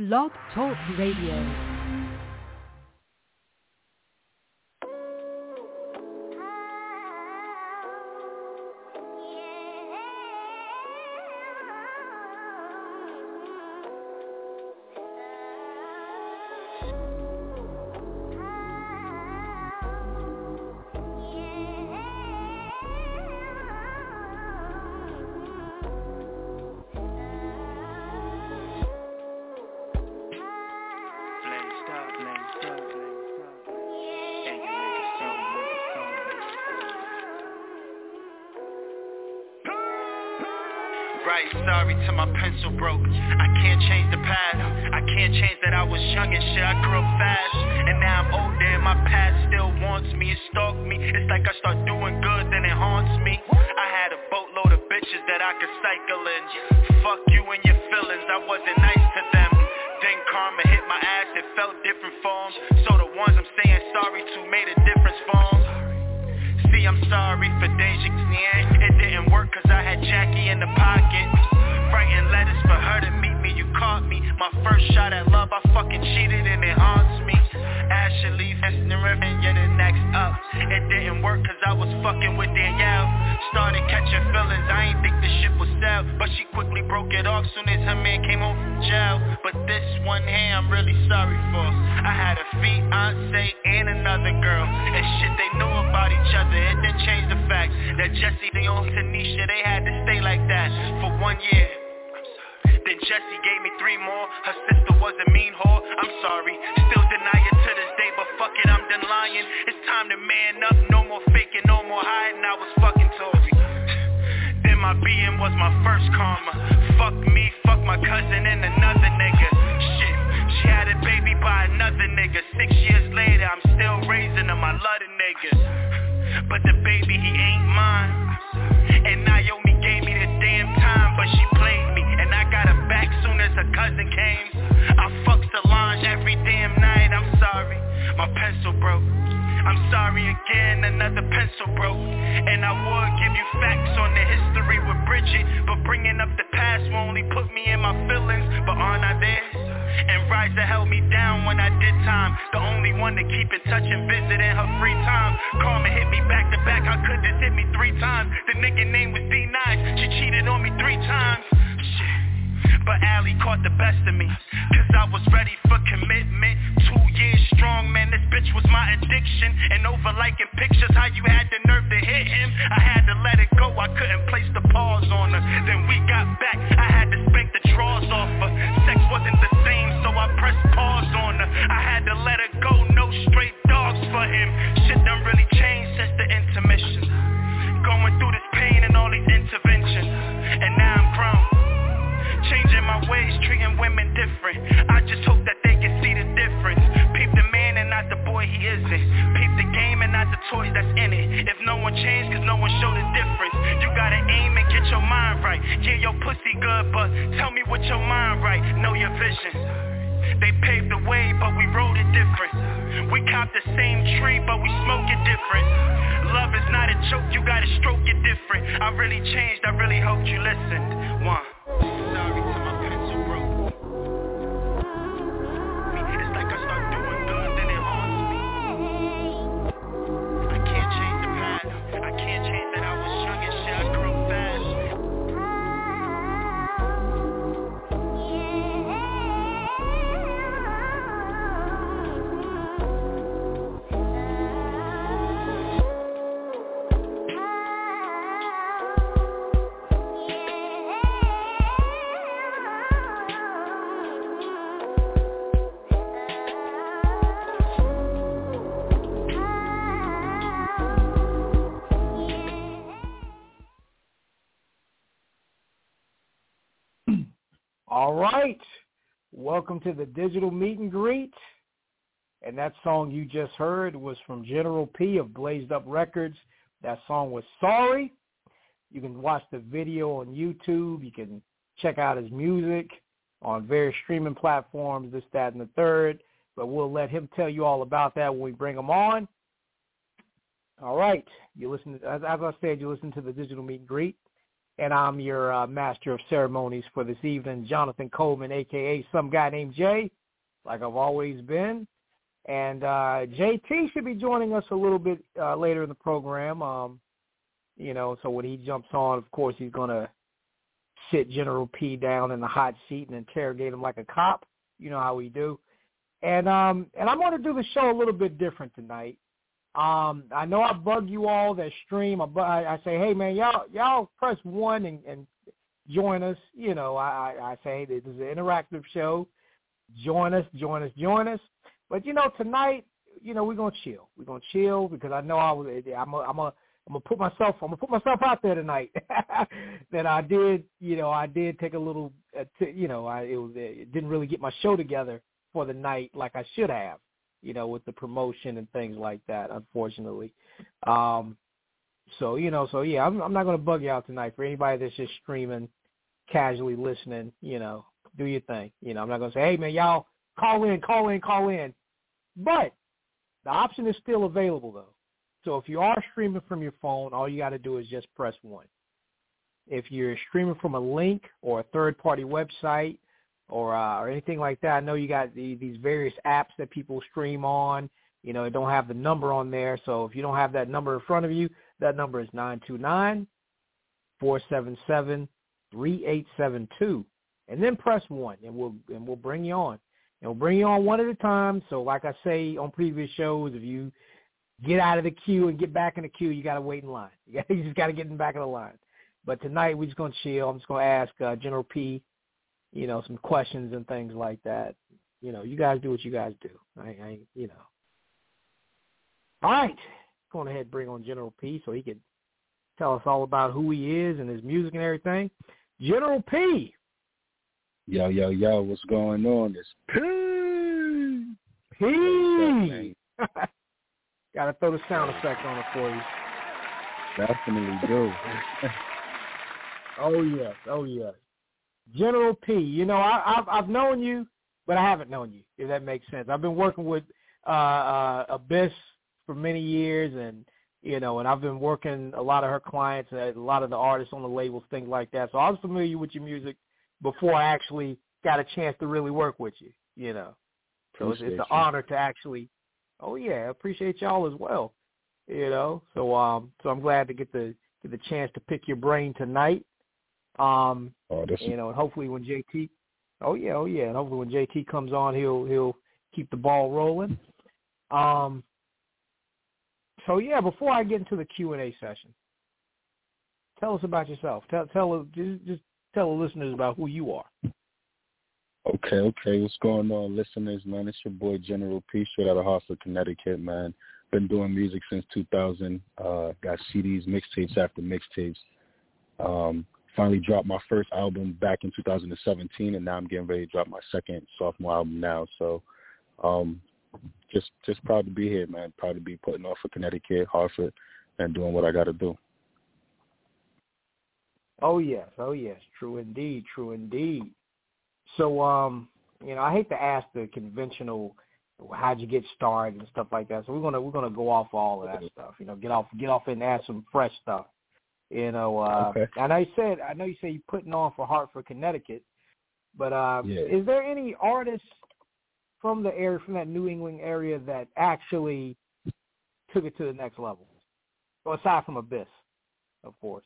Blog Talk Radio. Pencil broke. I can't change the past. I can't change that I was young and shit. I grew up fast. And now I'm older and my past still wants me. It stalked me. It's like I start doing good, then it haunts me. I had a boatload of bitches that I could cycle in. Fuck you and your feelings. I wasn't nice to them. Then karma hit my ass. It felt different forms. So the ones I'm saying sorry to made a difference for them. See, I'm sorry for Deja It didn't work cause I had Jackie in the pocket writing love, I fucking cheated and it haunts me. Ashley, Feston Ribbon, you're the next up. It didn't work cause I was fucking with Danielle. Started catching feelings, I ain't think the shit would sell. But she quickly broke it off soon as her man came home from jail. But this one here I'm really sorry for. I had a fiance and another girl. And shit they knew about each other It didn't change the fact that Jesse, Leon, Tanisha They had to stay like that for one year then Jessie gave me three more. Her sister was a mean whore. I'm sorry, still deny it to this day But fuck it, I'm done lying. It's time to man up. No more faking, no more hiding. I was fucking Tory. Then my being was my first karma. Fuck me, fuck my cousin and another nigga. Shit, she had a baby by another nigga. Six years later, I'm still raising him I love the nigga But the baby, he ain't mine. And Naomi gave me the damn time But she played cousin came. I fucked Solange every damn night, I'm sorry. My pencil broke. I'm sorry again, another pencil broke. And I would give you facts on the history with Bridget But bringing up the past will only put me in my feelings. But aren't I there? And Riza held me down when I did time. The only one to keep in touch and visit in her free time. Karma hit me back to back, how could this hit me three times? The nigga name was D-Nice, she cheated on me three times. Shit but Allie caught the best of me. Cause I was ready for commitment. Two years strong, man, this bitch was my addiction. And over liking pictures, how you had the nerve to hit him? I had to let it go, I couldn't place the pause Welcome to the digital meet and greet. And that song you just heard was from General P of Blazed Up Records. That song was Sorry. You can watch the video on YouTube. You can check out his music on various streaming platforms, this, that, and the third. But we'll let him tell you all about that when we bring him on. All right. You listen, as I said, you listen to the digital meet and greet. And I'm your uh, master of ceremonies for this evening, Jonathan Coleman, a.k.a. some guy named Jay, like I've always been. And uh, JT should be joining us a little bit uh, later in the program. Um, you know, so when he jumps on, of course, he's going to sit General P down in the hot seat and interrogate him like a cop. You know how we do. And um and I'm going to do the show a little bit different tonight. Um I know I bug you all that stream. I, I, I say, hey man, y'all y'all press one and, and join us. You know, I, I say this is an interactive show. Join us, join us, join us. But you know, tonight, you know, we're gonna chill. We're gonna chill because I know I was. I'm a, I'm a I'm gonna put myself I'm gonna put myself out there tonight. that I did, you know, I did take a little, uh, t- you know, I it, was, it didn't really get my show together for the night like I should have, you know, with the promotion and things like that. Unfortunately, um, so you know, so yeah, I'm I'm not gonna bug you out tonight. For anybody that's just streaming, casually listening, you know, do your thing. You know, I'm not gonna say, hey man, y'all call in, call in, call in. But the option is still available though. So if you are streaming from your phone, all you got to do is just press one. If you're streaming from a link or a third-party website or uh, or anything like that, I know you got the, these various apps that people stream on. You know, it don't have the number on there. So if you don't have that number in front of you, that number is nine two nine four seven seven three eight seven two, and then press one, and we'll and we'll bring you on. And we'll bring you on one at a time. So like I say on previous shows, if you get out of the queue and get back in the queue, you got to wait in line. You, gotta, you just got to get in back of the line. But tonight we're just to chill. I'm just to ask uh, General P, you know, some questions and things like that. You know, you guys do what you guys do. I, I you know. All right, going ahead and bring on General P so he can tell us all about who he is and his music and everything. General P. Yo, yo, yo, what's going on? It's P. P. Got to throw the sound effect on it for you. Definitely do. oh yes, oh yes. General P. You know, I, I've I've known you, but I haven't known you. If that makes sense. I've been working with uh, uh, Abyss for many years, and you know, and I've been working a lot of her clients, and a lot of the artists on the labels, things like that. So I was familiar with your music before I actually got a chance to really work with you. You know, so it's, it's an honor to actually Oh yeah, I appreciate y'all as well. You know, so um, so I'm glad to get the get the chance to pick your brain tonight. Um, oh, you know, and hopefully when JT, oh yeah, oh yeah, and hopefully when JT comes on, he'll he'll keep the ball rolling. Um, so yeah, before I get into the Q and A session, tell us about yourself. Tell tell just, just tell the listeners about who you are. Okay, okay. What's going on, listeners, man? It's your boy General P. Straight out of Hartford, Connecticut, man. Been doing music since 2000. Uh, got CDs, mixtapes after mixtapes. Um, finally dropped my first album back in 2017, and now I'm getting ready to drop my second sophomore album now. So, um, just just proud to be here, man. Proud to be putting off for Connecticut, Hartford, and doing what I got to do. Oh yes, oh yes, true indeed, true indeed. So, um, you know, I hate to ask the conventional how'd you get started and stuff like that. So we're gonna we're gonna go off all of that stuff. You know, get off get off and ask some fresh stuff. You know, uh, okay. and I said I know you say you're putting on for Hartford, Connecticut, but uh, yeah. is there any artists from the area from that New England area that actually took it to the next level? Well, aside from Abyss, of course.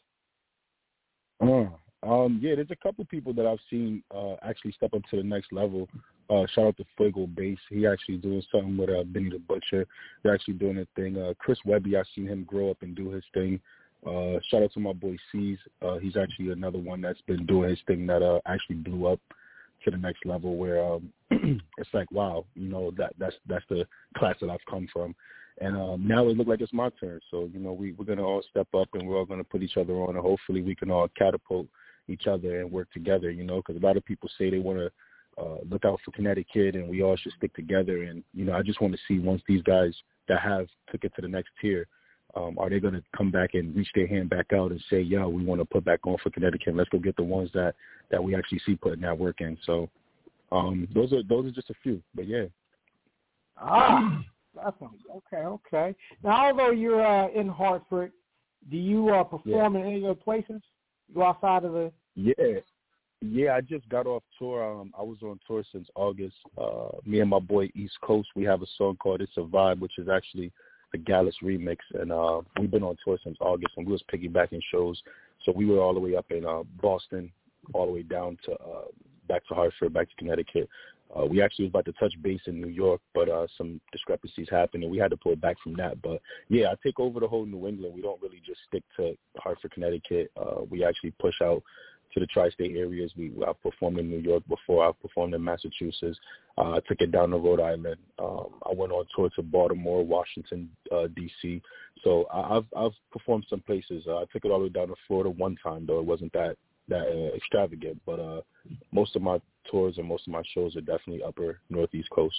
Oh, um, yeah, there's a couple people that I've seen uh, actually step up to the next level. Uh, shout out to Fuego Base. He actually doing something with uh, Benny the Butcher. They're actually doing a thing. Uh, Chris Webby, I've seen him grow up and do his thing. Uh, shout out to my boy C's. Uh, he's actually another one that's been doing his thing that uh, actually blew up to the next level where um, it's like, wow, you know, that that's that's the class that I've come from. And um, now it looks like it's my turn. So, you know, we, we're going to all step up and we're all going to put each other on and hopefully we can all catapult each other and work together, you know, because a lot of people say they want to uh, look out for Connecticut, and we all should stick together. And you know, I just want to see once these guys that have took it to the next tier, um, are they going to come back and reach their hand back out and say, "Yeah, we want to put back on for Connecticut. Let's go get the ones that that we actually see putting that work in." So um, those are those are just a few, but yeah. Ah, definitely. Okay, okay. Now, although you're uh, in Hartford, do you uh, perform Yeah. in any other places? You outside of the? Yeah. Yeah, I just got off tour. Um, I was on tour since August. Uh, me and my boy East Coast, we have a song called "It's a Vibe," which is actually a Gallus remix, and uh, we've been on tour since August, and we was piggybacking shows. So we were all the way up in uh, Boston, all the way down to uh, back to Hartford, back to Connecticut. Uh, we actually was about to touch base in New York, but uh, some discrepancies happened, and we had to pull back from that. But yeah, I take over the whole New England. We don't really just stick to Hartford, Connecticut. Uh, we actually push out to the tri-state areas. We I've performed in New York before. I've performed in Massachusetts. Uh, I took it down to Rhode Island. Um, I went on tour to Baltimore, Washington, uh, D.C. So I, I've I've performed some places. Uh, I took it all the way down to Florida one time, though it wasn't that that uh, extravagant. But uh, most of my tours and most of my shows are definitely upper northeast coast.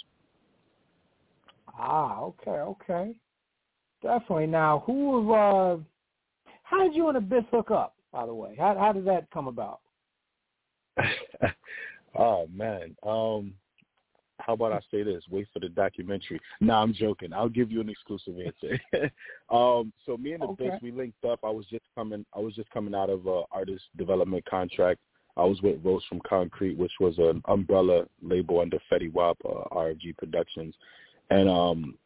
Ah, okay, okay. Definitely. Now, who? Uh, how did you and Abyss hook up? By the way, how how did that come about? oh man. Um how about I say this? Wait for the documentary. No, I'm joking. I'll give you an exclusive answer. um, so me and the Okay. Abyss, we linked up. I was just coming. I was just coming out of a artist development contract. I was with Rose from Concrete, which was an umbrella label under Fetty Wap, uh, RFG Productions, and um,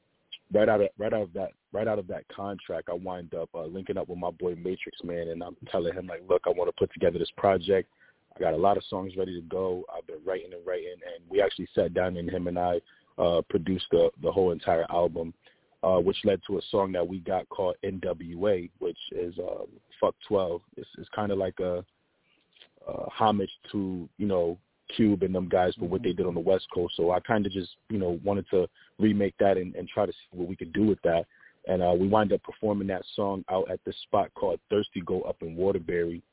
right out of right out of that right out of that contract, I wind up uh, linking up with my boy Matrix Man, and I'm telling him like, look, I want to put together this project. I got a lot of songs ready to go. I've been writing and writing, and we actually sat down and him and I uh, produced the the whole entire album, uh, which led to a song that we got called NWA, which is um, Fuck Twelve. It's, it's kind of like a, a homage to you know Cube and them guys for what they did on the West Coast. So I kind of just you know wanted to remake that and, and try to see what we could do with that. And uh, we wind up performing that song out at this spot called Thirsty Go up in Waterbury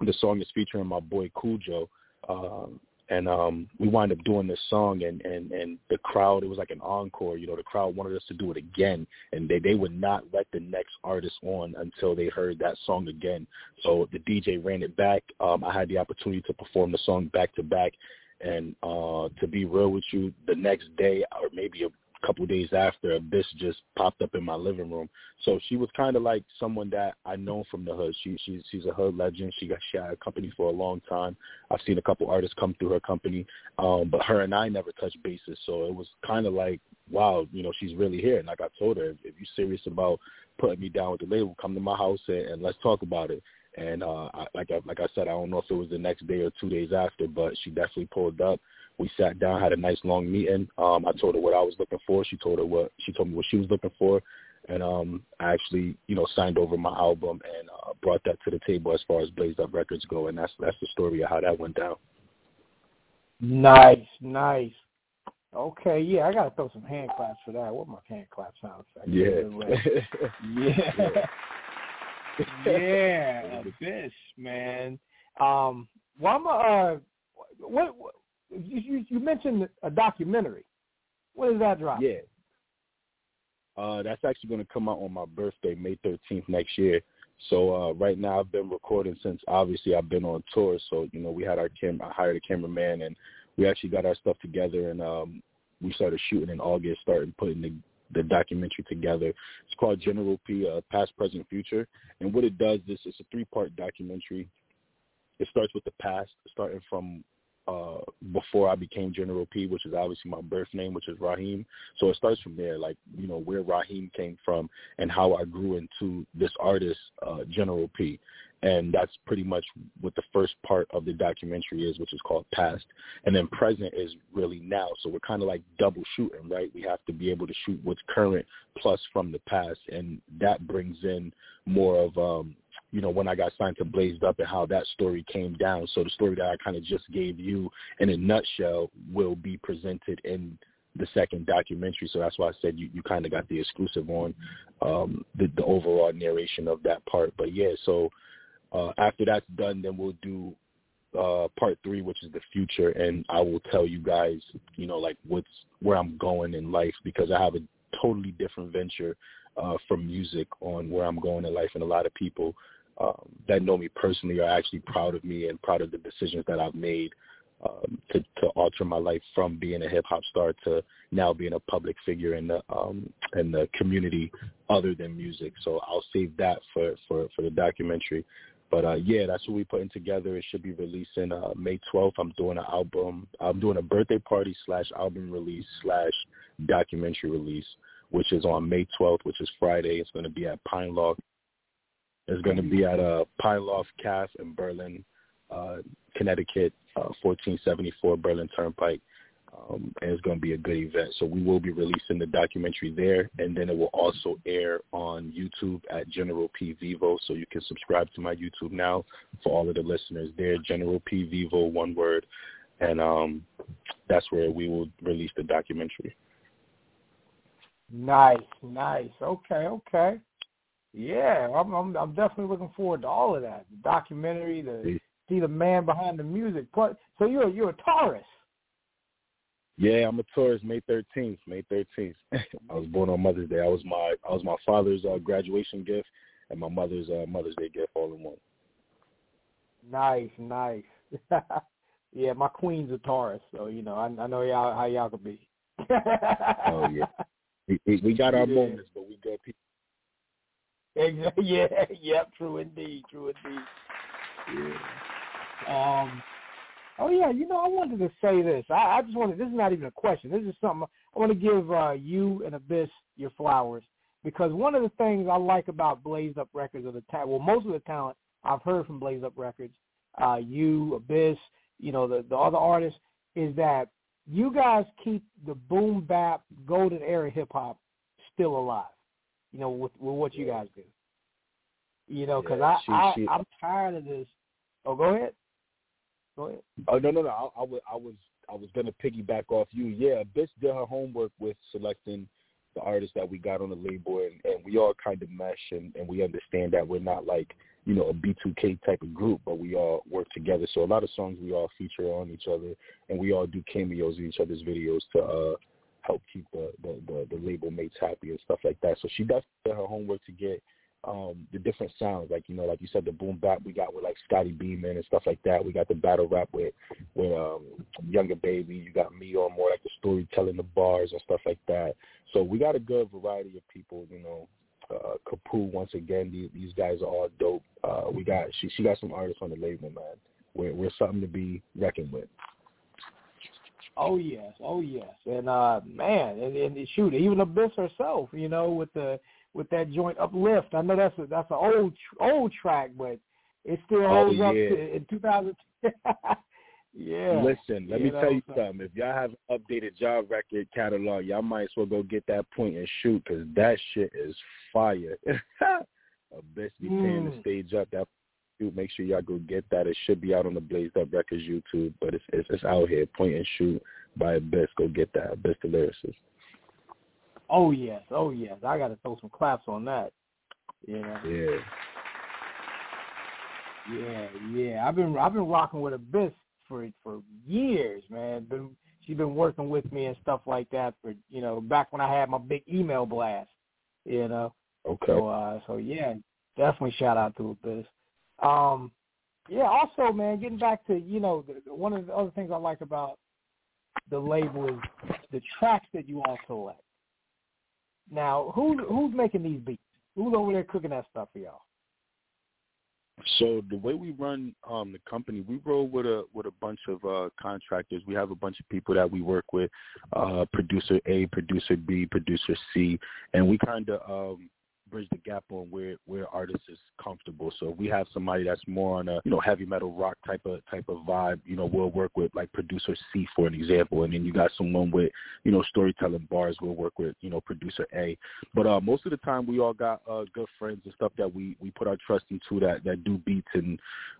the song is featuring my boy Cujo. Um, and um, we wind up doing this song, and, and, and the crowd, it was like an encore. You know, the crowd wanted us to do it again, and they, they would not let the next artist on until they heard that song again. So the DJ ran it back. Um, I had the opportunity to perform the song back to back. And uh, to be real with you, the next day or maybe a couple days after, Abyss just popped up in my living room. So she was kind of like someone that I know from the hood. She she's she's a hood legend. She got she had a company for a long time. I've seen a couple artists come through her company, um, but her and I never touched bases. So it was kind of like, wow, you know, she's really here. And like I told her, if, if you're serious about putting me down with the label, come to my house and, and let's talk about it. And uh, I, like I, like I said, I don't know if it was the next day or two days after, but she definitely pulled up. We sat down, had a nice long meeting. Um, I told her what I was looking for. She told her what she told me what she was looking for, and um, I actually, you know, signed over my album and uh, brought that to the table as far as Blazed Up Records go, and that's that's the story of how that went down. Nice, nice. Okay, yeah, I gotta throw some hand claps for that. What my hand clap sound effect? Yeah. yeah, yeah, Abyss, man. Um, well, I'm uh, what you, mentioned a documentary. When does that drop? Yeah. Uh, that's actually going to come out on my birthday, May 13th next year. So uh, right now I've been recording since obviously I've been on tour. So you know we had our cam, I hired a cameraman, and we actually got our stuff together, and um, we started shooting in August, started putting the the documentary together. It's called General P, uh, Past, Present, Future, and what it does is it's a three part documentary. It starts with the past, starting from uh, before I became General P, which is obviously my birth name, which is Raheem. So it starts from there, like, you know, where Raheem came from and how I grew into this artist, uh, General P. And that's pretty much what the first part of the documentary is, which is called Past. And then present is really now. So we're kind of like double shooting, right? We have to be able to shoot what's current plus from the past. And that brings in more of, um, you know, when I got signed to Blazed Up and how that story came down. So the story that I kind of just gave you in a nutshell will be presented in the second documentary. So that's why I said you, you kind of got the exclusive on um, the, the overall narration of that part. But yeah, so uh, after that's done, then we'll do uh part three, which is the future, and I will tell you guys, you know, like what's where I'm going in life because I have a totally different venture uh from music on where I'm going in life, and a lot of people um, that know me personally are actually proud of me and proud of the decisions that I've made um, to, to alter my life from being a hip hop star to now being a public figure in the um, in the community other than music. So I'll save that for for for the documentary. But uh, yeah, that's what we're putting together. It should be releasing uh, May 12th. I'm doing an album. I'm doing a birthday party slash album release slash documentary release, which is on May 12th, which is Friday. It's going to be at Pine Loft. It's going to be at a uh, Loft Caf in Berlin, uh, Connecticut, uh, 1474 Berlin Turnpike. Um, and it's going to be a good event. So we will be releasing the documentary there, and then it will also air on YouTube at General P Vevo. So you can subscribe to my YouTube now for all of the listeners there. General P Vevo, one word, and um, that's where we will release the documentary. Nice, nice. Okay, okay. Yeah, I'm, I'm, I'm definitely looking forward to all of that. The documentary, the see the man behind the music. So you're you're a Taurus. Yeah, I'm a Taurus. May 13th. May 13th. I was born on Mother's Day. I was my I was my father's uh, graduation gift and my mother's uh, Mother's Day gift all in one. Nice, nice. yeah, my queen's a Taurus, so you know I, I know y'all how y'all could be. oh yeah, we, we got our yeah. moments, but we got people. Yeah, yep, true indeed, true indeed. Yeah. Um, oh yeah, you know, I wanted to say this. I, I just wanted. This is not even a question. This is something I want to give uh, you and Abyss your flowers because one of the things I like about Blazed Up Records or the ta- well, most of the talent I've heard from Blazed Up Records, uh, you, Abyss, you know, the the other artists, is that you guys keep the boom bap golden era hip hop still alive. You know, with, with what you guys do. You know, because yeah, I, I I'm tired of this. Oh, go ahead. Go ahead. Oh no no no! I, I was I was I was gonna piggyback off you. Yeah, Abyss did her homework with selecting the artists that we got on the label, and, and we all kind of mesh, and, and we understand that we're not like you know a B2K type of group, but we all work together. So a lot of songs we all feature on each other, and we all do cameos in each other's videos to uh help keep the the, the, the label mates happy and stuff like that. So she does her homework to get um the different sounds like you know like you said the boom bap we got with like Scotty Beeman and stuff like that. We got the battle rap with with um younger baby. You got me on more like the storytelling the bars and stuff like that. So we got a good variety of people you know. Uh Kapu once again these, these guys are all dope. Uh we got she she got some artists on the label man. We're we're something to be reckoned with Oh yes, oh yes, and uh man, and, and shoot, even Abyss herself, you know, with the with that joint uplift. I know that's a, that's an old old track, but it still oh, holds yeah. up to, in 2000. yeah. Listen, let you me know, tell you so. something. If y'all have updated job record catalog, y'all might as well go get that point and shoot because that shit is fire. Abyss be tearing mm. the stage up. That shoot, make sure y'all go get that. It should be out on the Blazed Up Records YouTube, but it's it's, it's out here. Point and shoot by Abyss. Go get that. Abyss the lyricist. Oh yes, oh yes. I got to throw some claps on that. Yeah. Yeah. Yeah, yeah. I've been I've been rocking with Abyss for for years, man. Been she's been working with me and stuff like that for you know back when I had my big email blast. You know. Okay. So uh, so yeah, definitely shout out to Abyss. Um, yeah. Also, man, getting back to you know the, one of the other things I like about the label is the tracks that you all select. Now, who who's making these beats? Who's over there cooking that stuff for y'all? So the way we run um, the company, we roll with a with a bunch of uh, contractors. We have a bunch of people that we work with, uh, producer A, producer B, producer C, and we kind of um, bridge the gap on where where artists is comfortable. So if we have somebody that's more on a you know heavy metal rock type of type of vibe, you know we'll work with like producer C for an example, and then you got someone with you know storytelling bars. We'll work with you know producer A. But uh, most of the time we all got uh, good friends and stuff that we we put our trust into that that do beats and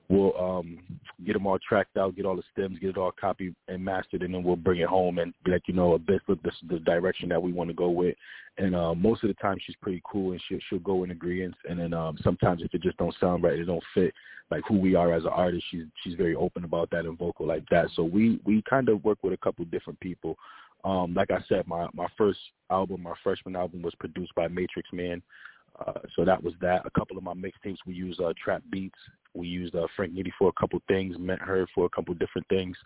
we'll um get them all tracked out, get all the stems, get it all copied and mastered, and then we'll bring it home and like, you know, a bit this is the direction that we want to go with, and uh, most of the time she's pretty cool and she'll she'll go in agreement. And then um, sometimes if it just don't sound right, it don't fit like who we are as an artist. She's she's very open about that and vocal like that. So we we kind of work with a couple different people. Um, like I said, my my first album, my freshman album, was produced by Matrix Man. Uh, so that was that. A couple of my mixtapes, we used uh, trap beats. We used uh, Frank Nitty for a couple things, Met her for a couple different things.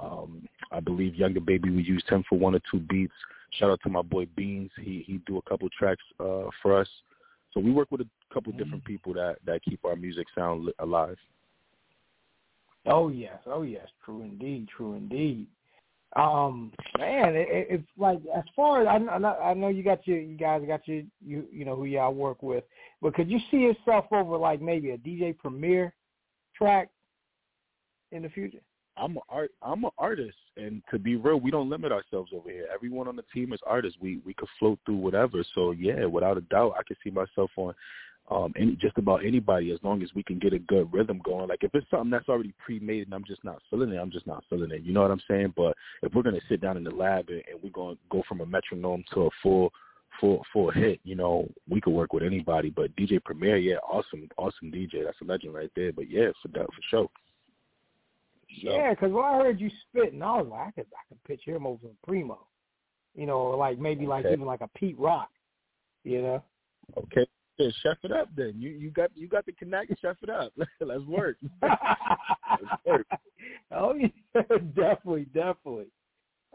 Um, I believe Younger Baby, we used him for one or two beats. Shout out to my boy Beans. He he do a couple tracks uh, for us. So we work with a couple mm-hmm. different people that that keep our music sound alive. Oh yes, oh yes, true indeed, true indeed. Um, man, it, it's like as far as I, I know, you got your you guys got your you you know who y'all work with, but could you see yourself over like maybe a DJ Premier track in the future? I'm a art I'm an artist and to be real, we don't limit ourselves over here. Everyone on the team is artists. We we could float through whatever. So yeah, without a doubt I could see myself on um any just about anybody as long as we can get a good rhythm going. Like if it's something that's already pre made and I'm just not feeling it, I'm just not feeling it. You know what I'm saying? But if we're gonna sit down in the lab and, and we're gonna go from a metronome to a full full full hit, you know, we could work with anybody. But DJ Premier, yeah, awesome, awesome DJ. That's a legend right there. But yeah, for that for sure. So. Yeah, because when I heard you spitting, I was like, I could, I could picture him over Primo, you know, or like maybe like even like a Pete Rock, you know. Okay, yeah, chef it up then. You you got you got the connect. Chef it up. Let's work. Let's work. Oh yeah, definitely, definitely.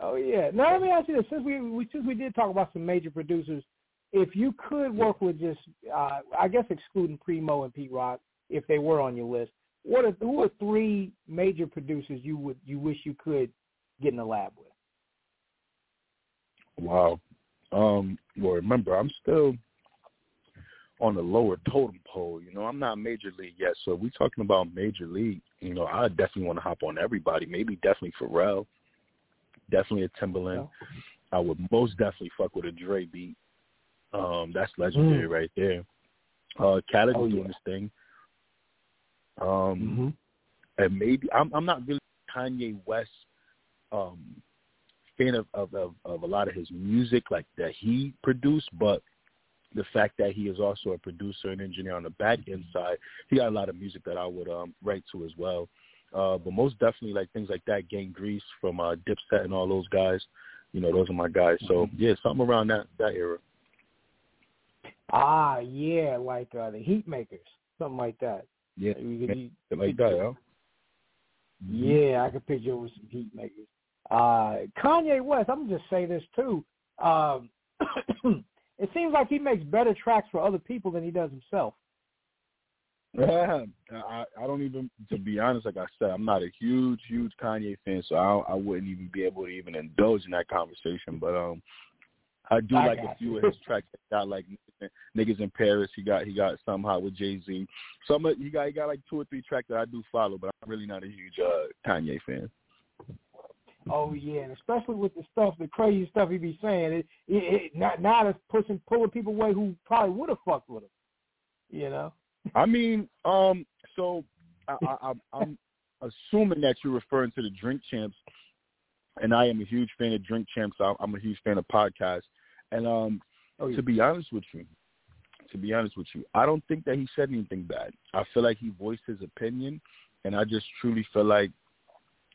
Oh yeah. Now let me ask you this: since we, we since we did talk about some major producers, if you could work with just, uh, I guess excluding Primo and Pete Rock, if they were on your list, what are who are three major producers you would you wish you could get in the lab with? Wow. Um, well, remember, I'm still on the lower totem pole. You know, I'm not major league yet. So if we're talking about major league, you know, I definitely want to hop on everybody. Maybe definitely Pharrell, definitely a Timbaland. Yeah. I would most definitely fuck with a Dre beat. Um, that's legendary mm. right there. Uh, Khaled oh, doing yeah. this thing. Um, mm-hmm. and maybe I'm I'm not really Kanye West um fan of, of of of a lot of his music like that he produced, but the fact that he is also a producer and engineer on the back end side, he got a lot of music that I would um write to as well. Uh, but most definitely like things like that, Gang Grease from uh, Dipset and all those guys. You know, those are my guys. So mm-hmm. yeah, something around that that era. Ah, yeah, like uh, the Heatmakerz, something like that. Yeah, you could, you, like that, huh? Mm-hmm. Yeah, I could picture with some heat makers. Uh, Kanye West, I'm gonna just say this too. Um, it seems like he makes better tracks for other people than he does himself. Yeah, I, I don't even, to be honest, like I said, I'm not a huge, huge Kanye fan, so I, I wouldn't even be able to even indulge in that conversation. But um, I do I like a few you. of his tracks. He got like niggas in Paris. He got he got somehow with Jay Z. Some he got he got like two or three tracks that I do follow, but I'm really not a huge uh, Kanye fan. Oh yeah, and especially with the stuff, the crazy stuff he be saying. It, it, it not now it's pushing pulling people away who probably would have fucked with him. You know. I mean, um, so I, I, I'm assuming that you're referring to the Drink Champs, and I am a huge fan of Drink Champs. I'm a huge fan of podcasts. And um, oh, yeah. to be honest with you, to be honest with you, I don't think that he said anything bad. I feel like he voiced his opinion, and I just truly feel like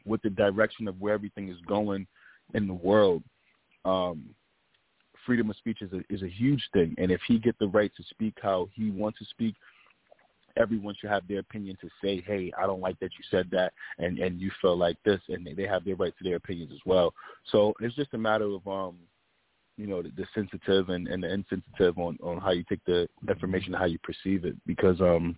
with the direction of where everything is going in the world, um, freedom of speech is a is a huge thing. And if he get the right to speak how he wants to speak, everyone should have their opinion to say, hey, I don't like that you said that, and and you feel like this, and they, they have their right to their opinions as well. So it's just a matter of um you know the, the sensitive and, and the insensitive on on how you take the information how you perceive it. Because um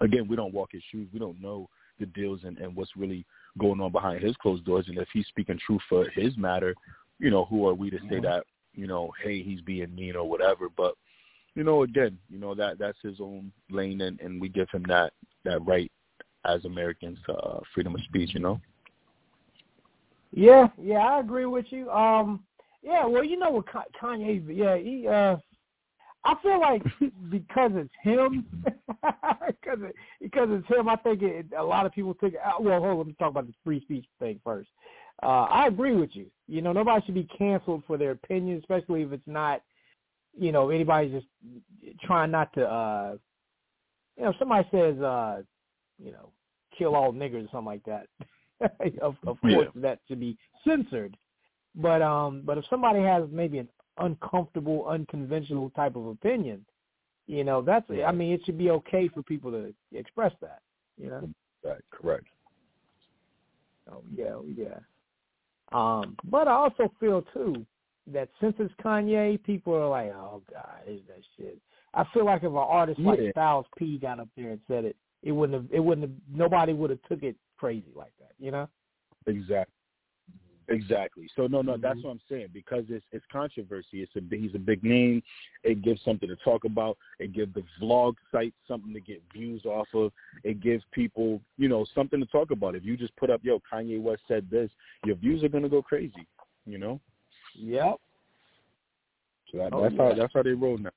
again we don't walk his shoes. We don't know the deals and, and what's really going on behind his closed doors. And if he's speaking truth for his matter you know who are we to say that you know hey he's being mean or whatever. But you know again you know that that's his own lane and, and we give him that that right as americans to uh, freedom of speech you know? Yeah yeah i agree with you. Um yeah, well, you know what Kanye? Yeah, he. uh I feel like because it's him, because it, because it's him. I think it, a lot of people think. Well, hold on, let me talk about the free speech thing first. Uh, I agree with you. You know, nobody should be canceled for their opinion, especially if it's not you know, anybody's just trying not to, uh, you know, if somebody says, uh, you know, kill all niggers or something like that, of, of course yeah. that should be censored. But um, but if somebody has maybe an uncomfortable, unconventional type of opinion, you know, that's I mean, it should be okay for people to express that. You know. Right. Correct. Oh yeah, oh, yeah. Um, but I also feel too that since it's Kanye, people are like, "Oh God, is that shit?" I feel like if an artist yeah. like Styles P got up there and said it, it wouldn't have. It wouldn't have. Nobody would have took it crazy like that. You know. Exactly. Exactly. So no, no, mm-hmm. that's what I'm saying because it's it's controversy. It's a he's a big name. It gives something to talk about. It gives the vlog site something to get views off of. It gives people, you know, something to talk about. If you just put up, yo, Kanye West said this, your views are gonna go crazy. You know. Yep. So that, oh, that's yeah. how that's how they roll now.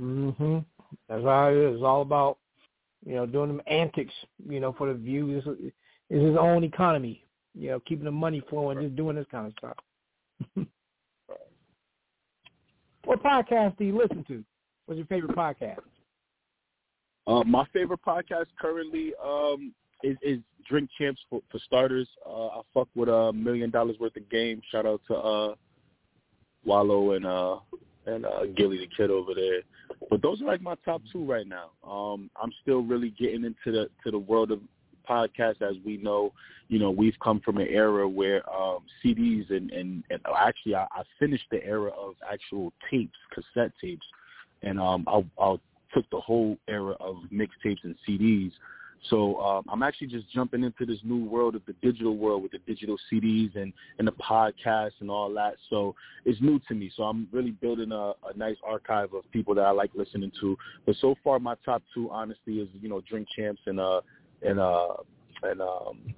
Mhm. That's how it is. It's all about you know doing them antics. You know for the views. It's his own economy you know, keeping the money flowing, just doing this kind of stuff. what podcast do you listen to? What's your favorite podcast? Uh, my favorite podcast currently um, is, is Drink Champs for, for starters. Uh, I fuck with a million dollars worth of game. Shout out to uh, Wallo and uh, and uh, Gillie Da Kid over there. But those are like my top two right now. Um, I'm still really getting into the to the world of podcast, as we know, you know, we've come from an era where um, CDs and, and, and actually I, I finished the era of actual tapes, cassette tapes, and um, I, I took the whole era of mixtapes and CDs. So um, I'm actually just jumping into this new world of the digital world with the digital CDs and, and the podcast and all that. So it's new to me. So I'm really building a, a nice archive of people that I like listening to. But so far, my top two, honestly, is you know Drink Champs and uh, and uh and um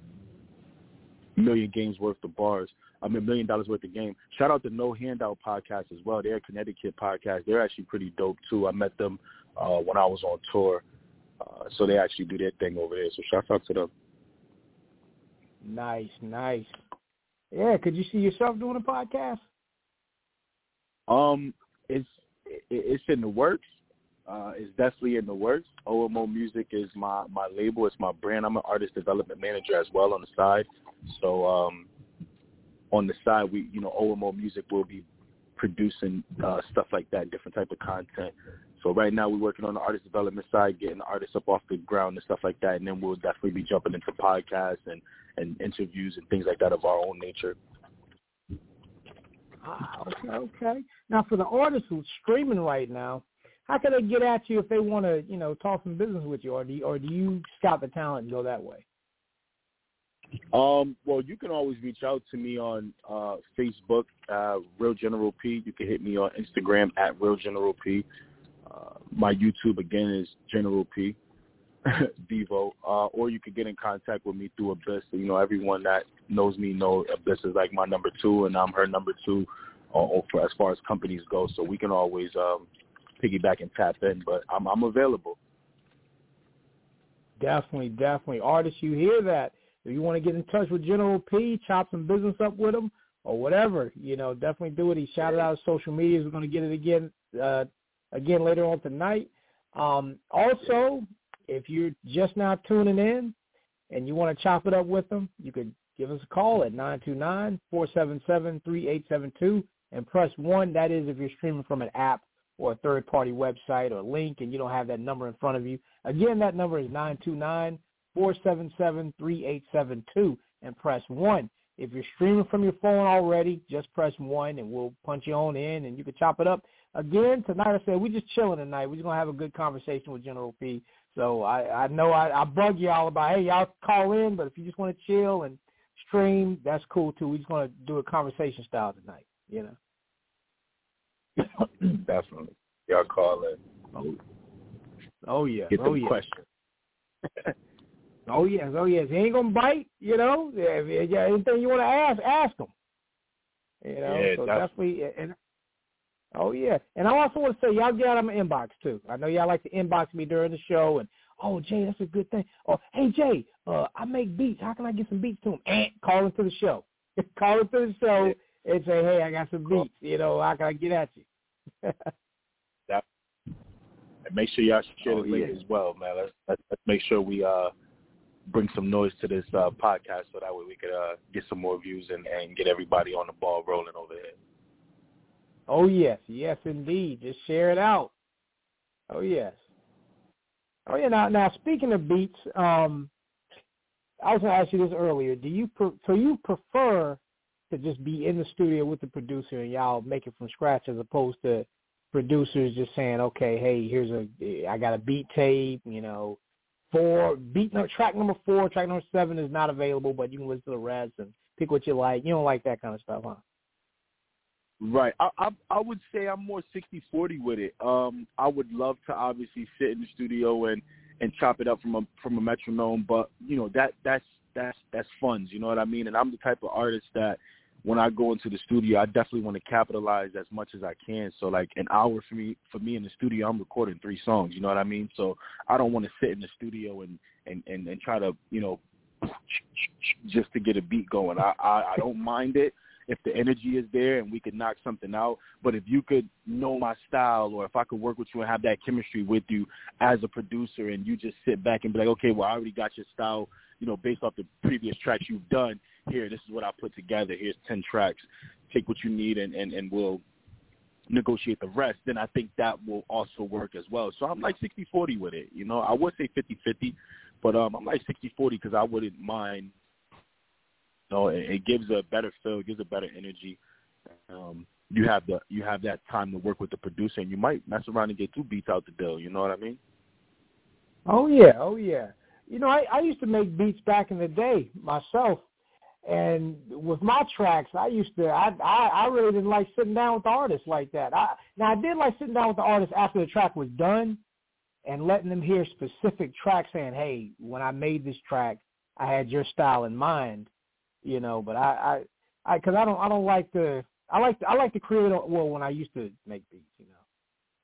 million games worth of bars. I mean, million dollars worth of game. Shout out to No Handout podcast as well. They're a Connecticut podcast. They're actually pretty dope too. I met them uh, when I was on tour, uh, so they actually do their thing over there. So shout out to them. Nice, nice. Yeah, could you see yourself doing a podcast? Um, it's it's in the works uh, is definitely in the works. OMO Music is my my label. It's my brand. I'm an artist development manager as well on the side. So um, on the side, we you know OMO Music will be producing uh, stuff like that, different type of content. So right now we're working on the artist development side, getting the artists up off the ground and stuff like that, and then we'll definitely be jumping into podcasts and and interviews and things like that of our own nature. Ah, okay, okay. Now for the artists who's streaming right now, how can they get at you if they want to, you know, talk some business with you, or do you, or do you scout the talent and go that way? Um, well, you can always reach out to me on uh, Facebook, uh, Real General P. You can hit me on Instagram at Real General P. Uh, my YouTube again is General P. Vevo, uh, or you could get in contact with me through Abyss. You know, everyone that knows me know Abyss is like my number two, and I'm her number two uh, for as far as companies go. So we can always um, piggyback and tap in, but I'm I'm available. Definitely, definitely. Artists, you hear that. If you want to get in touch with General P, chop some business up with him or whatever, you know, definitely do it. He shouted out his social medias. We're going to get it again uh, again later on tonight. Um, also, if you're just now tuning in and you want to chop it up with him, you could give us a call at 929-477-3872 and press 1. That is if you're streaming from an app or a third-party website or link and you don't have that number in front of you, again, that number is 929-477-3872 and press 1. If you're streaming from your phone already, just press 1 and we'll punch you on in and you can chop it up. Again, tonight I said we're just chilling tonight. We're just going to have a good conversation with General P. So I, I know I, I bug y'all about, hey, y'all call in, but if you just want to chill and stream, that's cool too. We're just going to do a conversation style tonight, you know. Definitely. Y'all call it. Oh, oh yeah. Get oh, the yeah. question. oh yes, oh yes. He ain't gonna bite, you know. If, yeah, anything you want to ask, ask him. You know, yeah, so definitely. definitely. And oh yeah, and I also want to say y'all get out of my inbox too. I know y'all like to inbox me during the show, and oh Jay, that's a good thing. Oh hey Jay, uh, I make beats. How can I get some beats to him? And call into the show. call into the show and say, "Hey, I got some beats. You know, I gotta get at you." that, and make sure y'all share oh, the link yeah. as well, man. Let's, let's, let's make sure we uh bring some noise to this uh podcast so that way we could uh get some more views and and get everybody on the ball rolling over here. Oh yes, yes indeed. Just share it out. Oh yes. Oh yeah. Now, now speaking of beats, um, I was going to ask you this earlier. Do you pre- so you prefer to just be in the studio with the producer and y'all make it from scratch as opposed to producers just saying, okay, hey, here's a I got a beat tape, you know, four beat no, track number four, track number seven is not available, but you can listen to the rest and pick what you like. You don't like that kind of stuff, huh? Right. I, I I would say I'm more sixty forty with it. Um I would love to obviously sit in the studio and and chop it up from a from a metronome, but you know, that that's that's that's funds. you know what I mean? And I'm the type of artist that when I go into the studio, I definitely want to capitalize as much as I can. So like an hour for me for me in the studio, I'm recording three songs, you know what I mean? So I don't want to sit in the studio and and and, and try to, you know, just to get a beat going. I, I I don't mind it if the energy is there and we could knock something out. But if you could know my style or if I could work with you and have that chemistry with you as a producer and you just sit back and be like, okay, well, I already got your style, you know, based off the previous tracks you've done. Here, this is what I put together. Here's 10 tracks. Take what you need and, and, and we'll negotiate the rest, then I think that will also work as well. So I'm like 60-40 with it. You know, I would say 50-50, but um, I'm like 60-40 because I wouldn't mind – know, it, it gives a better feel, it gives a better energy. Um, you have the you have that time to work with the producer, and you might mess around and get two beats out the deal. You know what I mean? Oh yeah, oh yeah. You know, I, I used to make beats back in the day myself, and with my tracks, I used to I I, I really didn't like sitting down with the artist like that. I now I did like sitting down with the artist after the track was done, and letting them hear specific tracks, saying, "Hey, when I made this track, I had your style in mind." you know. But I, I, because I don't, I don't like to. I like, to, I like to create. Well, when I used to make beats, you know,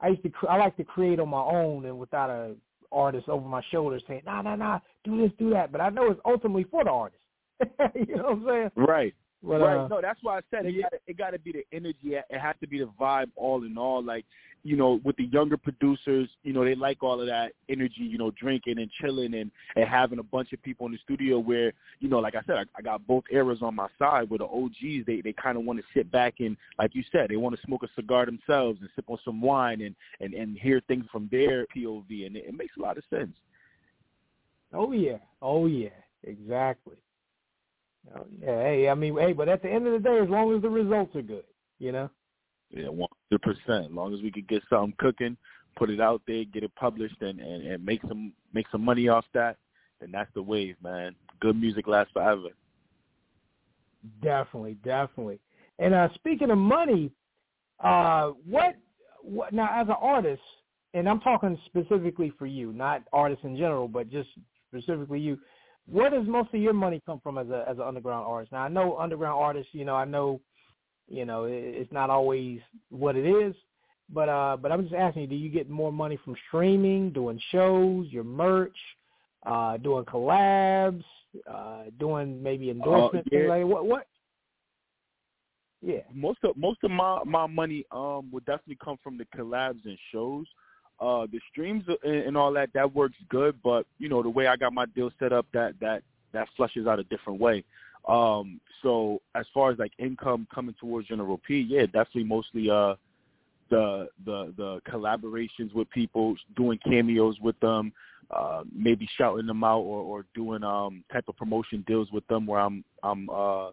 I used to, I like to create on my own and without a artist over my shoulder saying, "Nah, nah, nah, do this, do that." But I know it's ultimately for the artist. you know what I'm saying? Right. But, right. Uh, no, that's why I said it. Got it got to be the energy. It has to be the vibe, all in all. Like you know, with the younger producers, you know, they like all of that energy, you know, drinking and chilling and, and having a bunch of people in the studio where, you know, like I said, I, I got both eras on my side where the OGs, they, they kind of want to sit back and, like you said, they want to smoke a cigar themselves and sip on some wine and, and, and hear things from their POV. And it, it makes a lot of sense. Oh, yeah. Oh, yeah. Exactly. Yeah. Hey, I mean, hey, but at the end of the day, as long as the results are good, you know? Yeah, one hundred percent. As long as we could get something cooking, put it out there, get it published, and, and and make some make some money off that, then that's the wave, man. Good music lasts forever. Definitely, definitely. And uh speaking of money, uh what what now as an artist, and I'm talking specifically for you, not artists in general, but just specifically you. Where does most of your money come from as a as an underground artist? Now I know underground artists, you know, I know you know, it's not always what it is. But uh, but I'm just asking you, do you get more money from streaming, doing shows, your merch, uh, doing collabs, uh, doing maybe uh, endorsements, uh, yeah. like what what? Yeah. Most of most of my my money um would definitely come from the collabs and shows. Uh, the streams and, all that that works good, but you know the way I got my deal set up, that that that flushes out a different way. Um, so as far as like income coming towards General P, yeah, definitely mostly uh the the the collaborations with people, doing cameos with them, uh, maybe shouting them out or, or doing um type of promotion deals with them where I'm I'm uh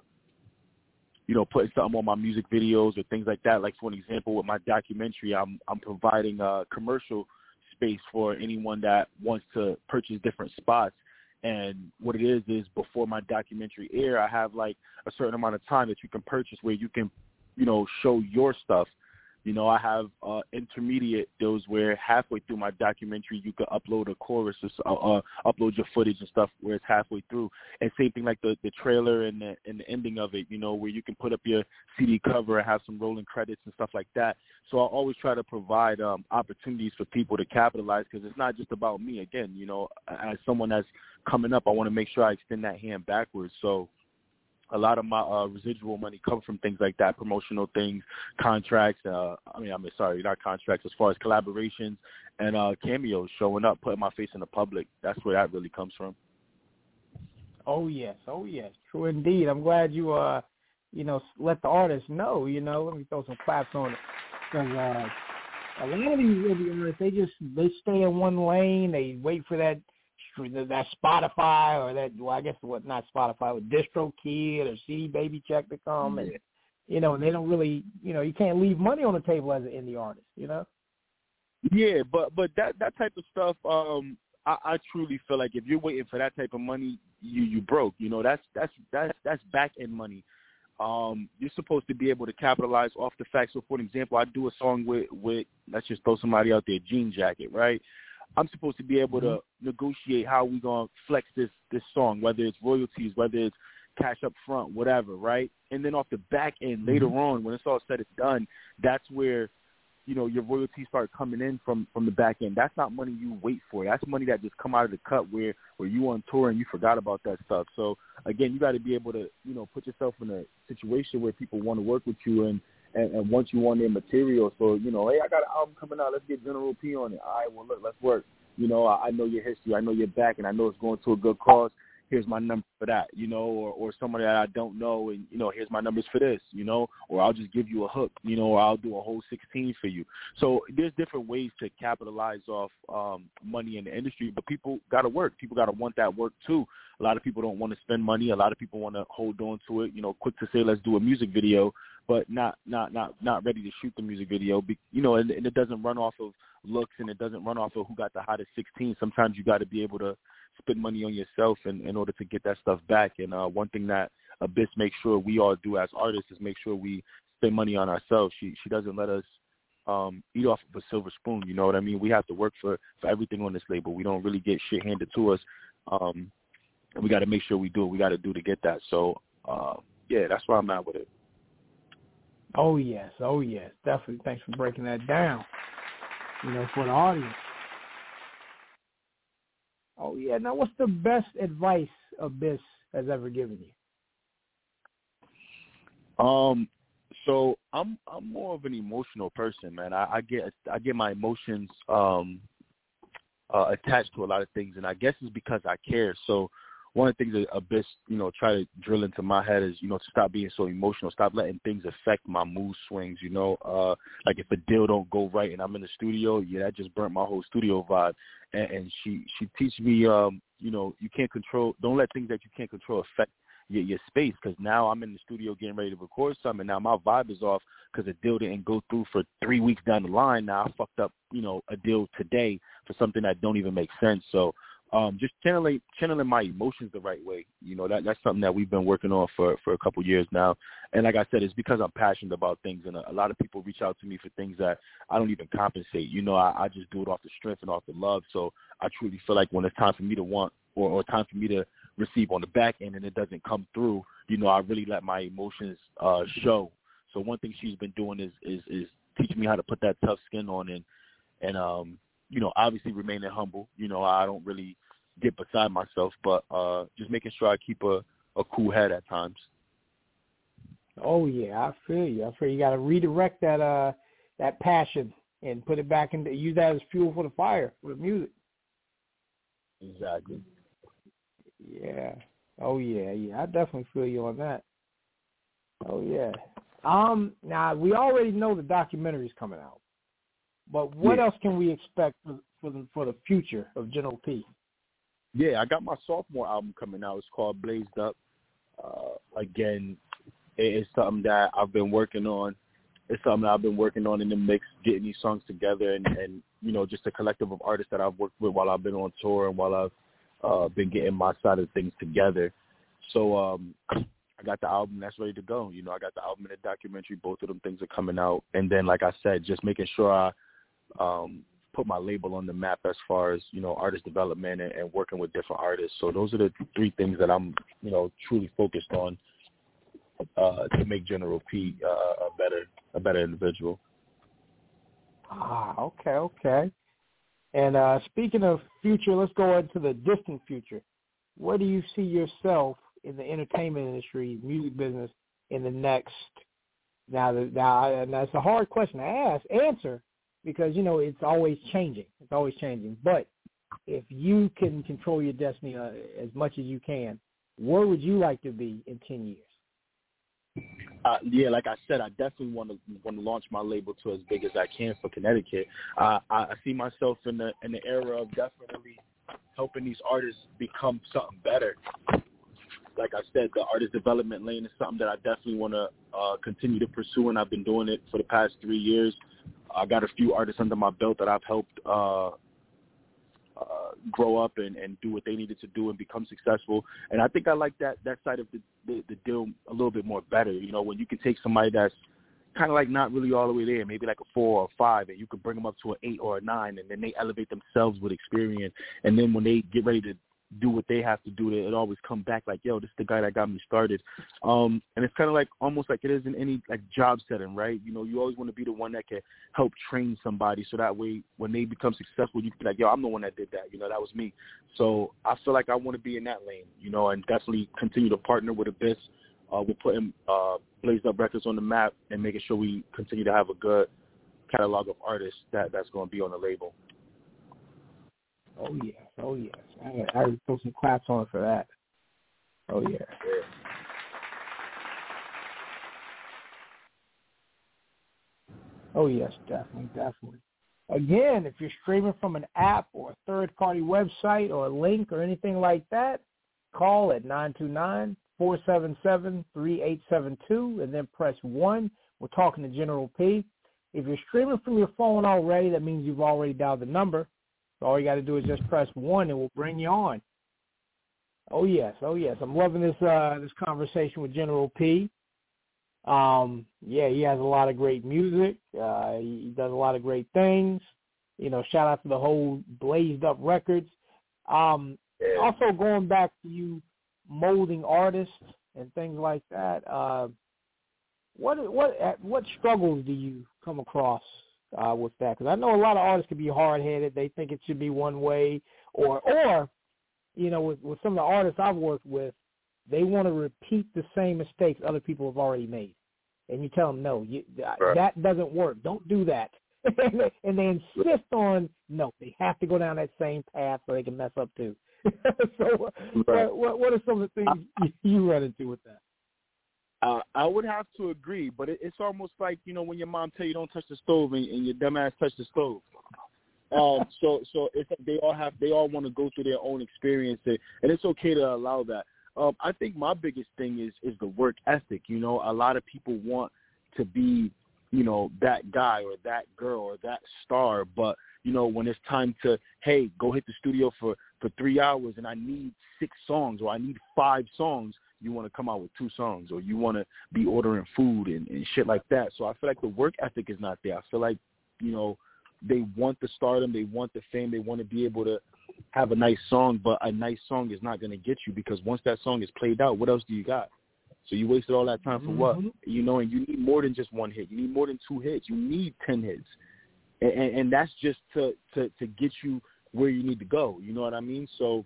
you know putting something on my music videos or things like that. Like for an example, with my documentary, I'm I'm providing a commercial space for anyone that wants to purchase different spots and what it is is before my documentary air, I have like a certain amount of time that you can purchase where you can, you know, show your stuff you know, I have uh, intermediate those where halfway through my documentary you could upload a chorus or uh, uh, upload your footage and stuff where it's halfway through. And same thing like the the trailer and the and the ending of it, you know, where you can put up your CD cover and have some rolling credits and stuff like that. So I always try to provide um, opportunities for people to capitalize because it's not just about me. Again, you know, as someone that's coming up, I want to make sure I extend that hand backwards. So a lot of my uh, residual money comes from things like that, promotional things, contracts. Uh, I mean, I'm sorry, not contracts. As far as collaborations and uh, cameos, showing up, putting my face in the public. That's where that really comes from. Oh yes, oh yes, true indeed. I'm glad you uh, you know, let the artists know. You know, let me throw some claps on it because uh, a lot of these indie artists they just they stay in one lane. They wait for that that Spotify or that well, I guess what not Spotify, with DistroKid or CD Baby Check to come, and you know and they don't really, you know, you can't leave money on the table as an indie artist, you know. Yeah, but but that that type of stuff, um, I, I truly feel like if you're waiting for that type of money, you you broke. You know, that's that's that's that's back end money. Um, you're supposed to be able to capitalize off the fact. So, for an example, I do a song with with let's just throw somebody out there, Jean Jacket, right? I'm supposed to be able mm-hmm. to negotiate how we gonna flex this this song, whether it's royalties, whether it's cash up front, whatever, right? And then off the back end, mm-hmm. later on, when it's all said and done, that's where you know your royalties start coming in from from the back end. That's not money you wait for. That's money that just come out of the cut where where you on tour and you forgot about that stuff. So again, you got to be able to you know put yourself in a situation where people want to work with you and and, and once you want their material. So, you know, hey, I got an album coming out. Let's get General P on it. All right, well, look, let's work. You know, I, I know your history. I know your back, and I know it's going to a good cause. Here's my number for that, you know, or or somebody that I don't know, and you know, here's my numbers for this, you know, or I'll just give you a hook, you know, or I'll do a whole 16 for you. So there's different ways to capitalize off um, money in the industry, but people got to work. People got to want that work too. A lot of people don't want to spend money. A lot of people want to hold on to it. You know, quick to say, let's do a music video, but not not not not ready to shoot the music video. Be, you know, and, and it doesn't run off of looks and it doesn't run off of who got the hottest 16. Sometimes you got to be able to spend money on yourself in, in order to get that stuff back. And uh, one thing that Abyss makes sure we all do as artists is make sure we spend money on ourselves. She she doesn't let us um eat off of a silver spoon. You know what I mean? We have to work for for everything on this label. We don't really get shit handed to us. Um, we got to make sure we do what we got to do to get that. So uh, yeah, that's where I'm at with it. Oh yes, oh yes, definitely. Thanks for breaking that down. You know, for the audience. Oh yeah. Now, what's the best advice Abyss has ever given you? Um. So I'm I'm more of an emotional person, man. I, I get I get my emotions um uh, attached to a lot of things, and I guess it's because I care. So one of the things that Abyss, you know, try to drill into my head is, you know, to stop being so emotional, stop letting things affect my mood swings, you know. Uh like if a deal don't go right and I'm in the studio, yeah, that just burnt my whole studio vibe. And, and she she teach me um, you know, you can't control don't let things that you can't control affect your, your space because now I'm in the studio getting ready to record something. Now my vibe is off because a deal didn't go through for three weeks down the line. Now I fucked up, you know, a deal today for something that don't even make sense. So um, just channeling channeling my emotions the right way. You know, that that's something that we've been working on for for a couple years now. And like I said, it's because I'm passionate about things, and a, a lot of people reach out to me for things that I don't even compensate. You know, I, I just do it off the strength and off the love. So I truly feel like when it's time for me to want or, or time for me to receive on the back end and it doesn't come through, you know, I really let my emotions uh show. So one thing she's been doing is is is teaching me how to put that tough skin on and and um you know, obviously remaining humble. You know, I don't really get beside myself, but uh just making sure I keep a a cool head at times. Oh yeah, I feel you. I feel you got to redirect that uh that passion and put it back into use that as fuel for the fire with music. Exactly. Yeah. Oh yeah, yeah. I definitely feel you on that. Oh yeah. Um. Now we already know the documentary's coming out. But what yeah. else can we expect for, for the for the future of General P? Yeah, I got my sophomore album coming out. It's called Blazed Up. Uh, again, it's something that I've been working on. It's something that I've been working on in the mix, getting these songs together, and, and you know, just a collective of artists that I've worked with while I've been on tour and while I've uh, been getting my side of things together. So um, I got the album that's ready to go. You know, I got the album and the documentary. Both of them things are coming out, and then, like I said, just making sure I um, put my label on the map as far as you know artist development and, and working with different artists. So those are the three things that I'm you know truly focused on uh, to make General P uh, a better a better individual. Ah, okay, okay. And uh, speaking of future, let's go into the distant future. Where do you see yourself in the entertainment industry, music business, in the next? Now, now, and that's a hard question to ask, answer, because you know it's always changing. It's always changing. But if you can control your destiny uh, as much as you can, where would you like to be in ten years? Uh, yeah, like I said, I definitely want to want to launch my label to as big as I can for Connecticut. Uh, I, see myself in the in the era of definitely helping these artists become something better. Like I said, the artist development lane is something that I definitely want to uh, continue to pursue, and I've been doing it for the past three years. I got a few artists under my belt that I've helped uh, uh, grow up and, and do what they needed to do and become successful. And I think I like that that side of the, the the deal a little bit more better. You know, when you can take somebody that's kind of like not really all the way there, maybe like a four or a five, and you can bring them up to an eight or a nine, and then they elevate themselves with experience. And then when they get ready to do what they have to do, it always come back like, yo, this is the guy that got me started. Um, and it's kind of like almost like it is in any like job setting, right? You know, you always want to be the one that can help train somebody, so that way when they become successful, you can be like, yo, I'm the one that did that. You know, that was me. So I feel like I want to be in that lane, you know, and definitely continue to partner with Abyss. Uh, we're putting uh, Blazed Up Records on the map and making sure we continue to have a good catalog of artists that that's going to be on the label. Oh yes, oh yes. I, I put some claps on for that. Oh yeah. Oh yes, definitely, definitely. Again, if you're streaming from an app or a third-party website or a link or anything like that, call at nine two nine four seven seven three eight seven two and then press 1. We're talking to General P. If you're streaming from your phone already, that means you've already dialed the number. So all you got to do is just press one, and we'll bring you on. Oh yes, oh yes, I'm loving this uh, this conversation with General P. Um, yeah, he has a lot of great music. Uh, he does a lot of great things. You know, shout out to the whole Blazed Up Records. Um, also, going back to you molding artists and things like that. Uh, what what what struggles do you come across uh, with that because I know a lot of artists can be hard headed. They think it should be one way, or or you know, with, with some of the artists I've worked with, they want to repeat the same mistakes other people have already made, and you tell them no, you, right. that doesn't work. Don't do that. and they insist on no, they have to go down that same path so they can mess up too. so, right. what, what are some of the things you run into with that? Uh, I would have to agree, but it, it's almost like you know when your mom tell you don't touch the stove and, and your dumb ass touch the stove. Um, so so it's they all have they all want to go through their own experience, and, and it's okay to allow that. Um, I think my biggest thing is is the work ethic. You know, a lot of people want to be, you know, that guy or that girl or that star, but you know, when it's time to hey, go hit the studio for for three hours and I need six songs or I need five songs you want to come out with two songs or you want to be ordering food and, and shit like that. So I feel like the work ethic is not there. I feel like, you know, they want the stardom, they want the fame, they want to be able to have a nice song, but a nice song is not going to get you because once that song is played out, what else do you got? So you wasted all that time for mm-hmm. what? You know, and you need more than just one hit. You need more than two hits. You need ten hits, and, and, and that's just to to to get you where you need to go. You know what I mean? So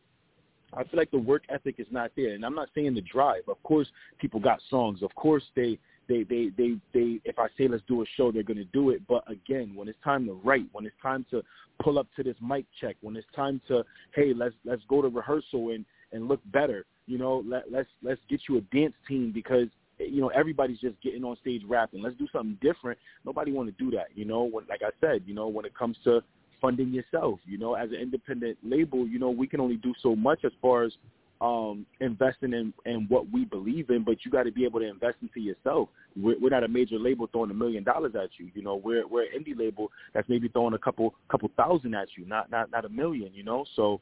I feel like the work ethic is not there, and I'm not saying the drive. Of course, people got songs. Of course, they they they they they. If I say let's do a show, they're gonna do it. But again, when it's time to write, when it's time to pull up to this mic check, when it's time to hey let's let's go to rehearsal and and look better. You know, let let's let's get you a dance team because you know everybody's just getting on stage rapping. Let's do something different. Nobody want to do that. You know, when like I said, you know when it comes to funding yourself. You know, as an independent label, you know, we can only do so much as far as um, investing in, in what we believe in, but you got to be able to invest into yourself. We're, we're not a major label throwing a million dollars at you. You know, we're we're an indie label that's maybe throwing a couple couple thousand at you, not not not a million. You know, so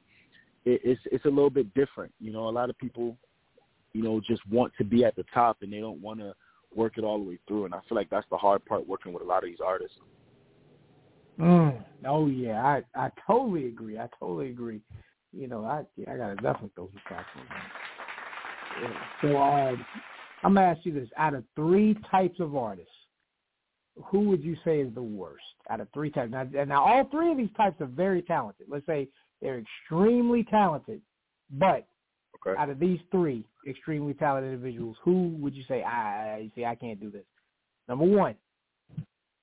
it, it's it's a little bit different. You know, a lot of people, you know, just want to be at the top and they don't want to work it all the way through. And I feel like that's the hard part working with a lot of these artists. Mm. Oh yeah, I I totally agree. I totally agree. You know, I I gotta definitely throw some facts on that. So uh, I'm gonna ask you this: out of three types of artists, who would you say is the worst? Out of three types, now, now all three of these types are very talented. Let's say they're extremely talented, but Okay. Out of these three extremely talented individuals, who would you say I, I see I can't do this? Number one,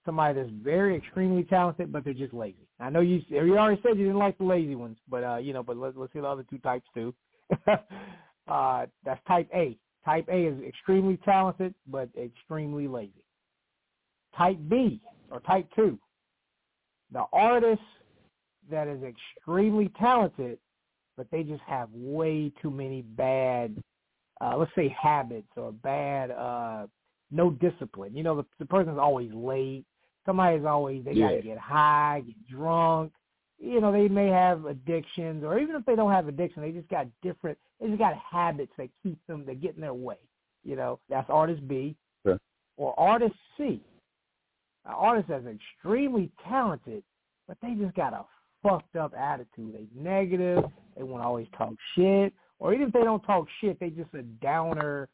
somebody that's very extremely talented, but they're just lazy. I know you you already said you didn't like the lazy ones, but uh, you know, but let's let's see the other two types too. uh, that's type A. Type A is extremely talented, but extremely lazy. Type B or type two, the artist that is extremely talented, but they just have way too many bad, uh, let's say habits or bad, uh, no discipline. You know, the, the person's always late. Somebody's always they Yeah. gotta get high, get drunk. You know, they may have addictions, or even if they don't have addiction, they just got different. They just got habits that keep them that get in their way. You know, that's artist B, Okay. or artist C. An artist that's extremely talented, but they just got a fucked up attitude. They negative. They want to always talk shit, or even if they don't talk shit, they just a downer.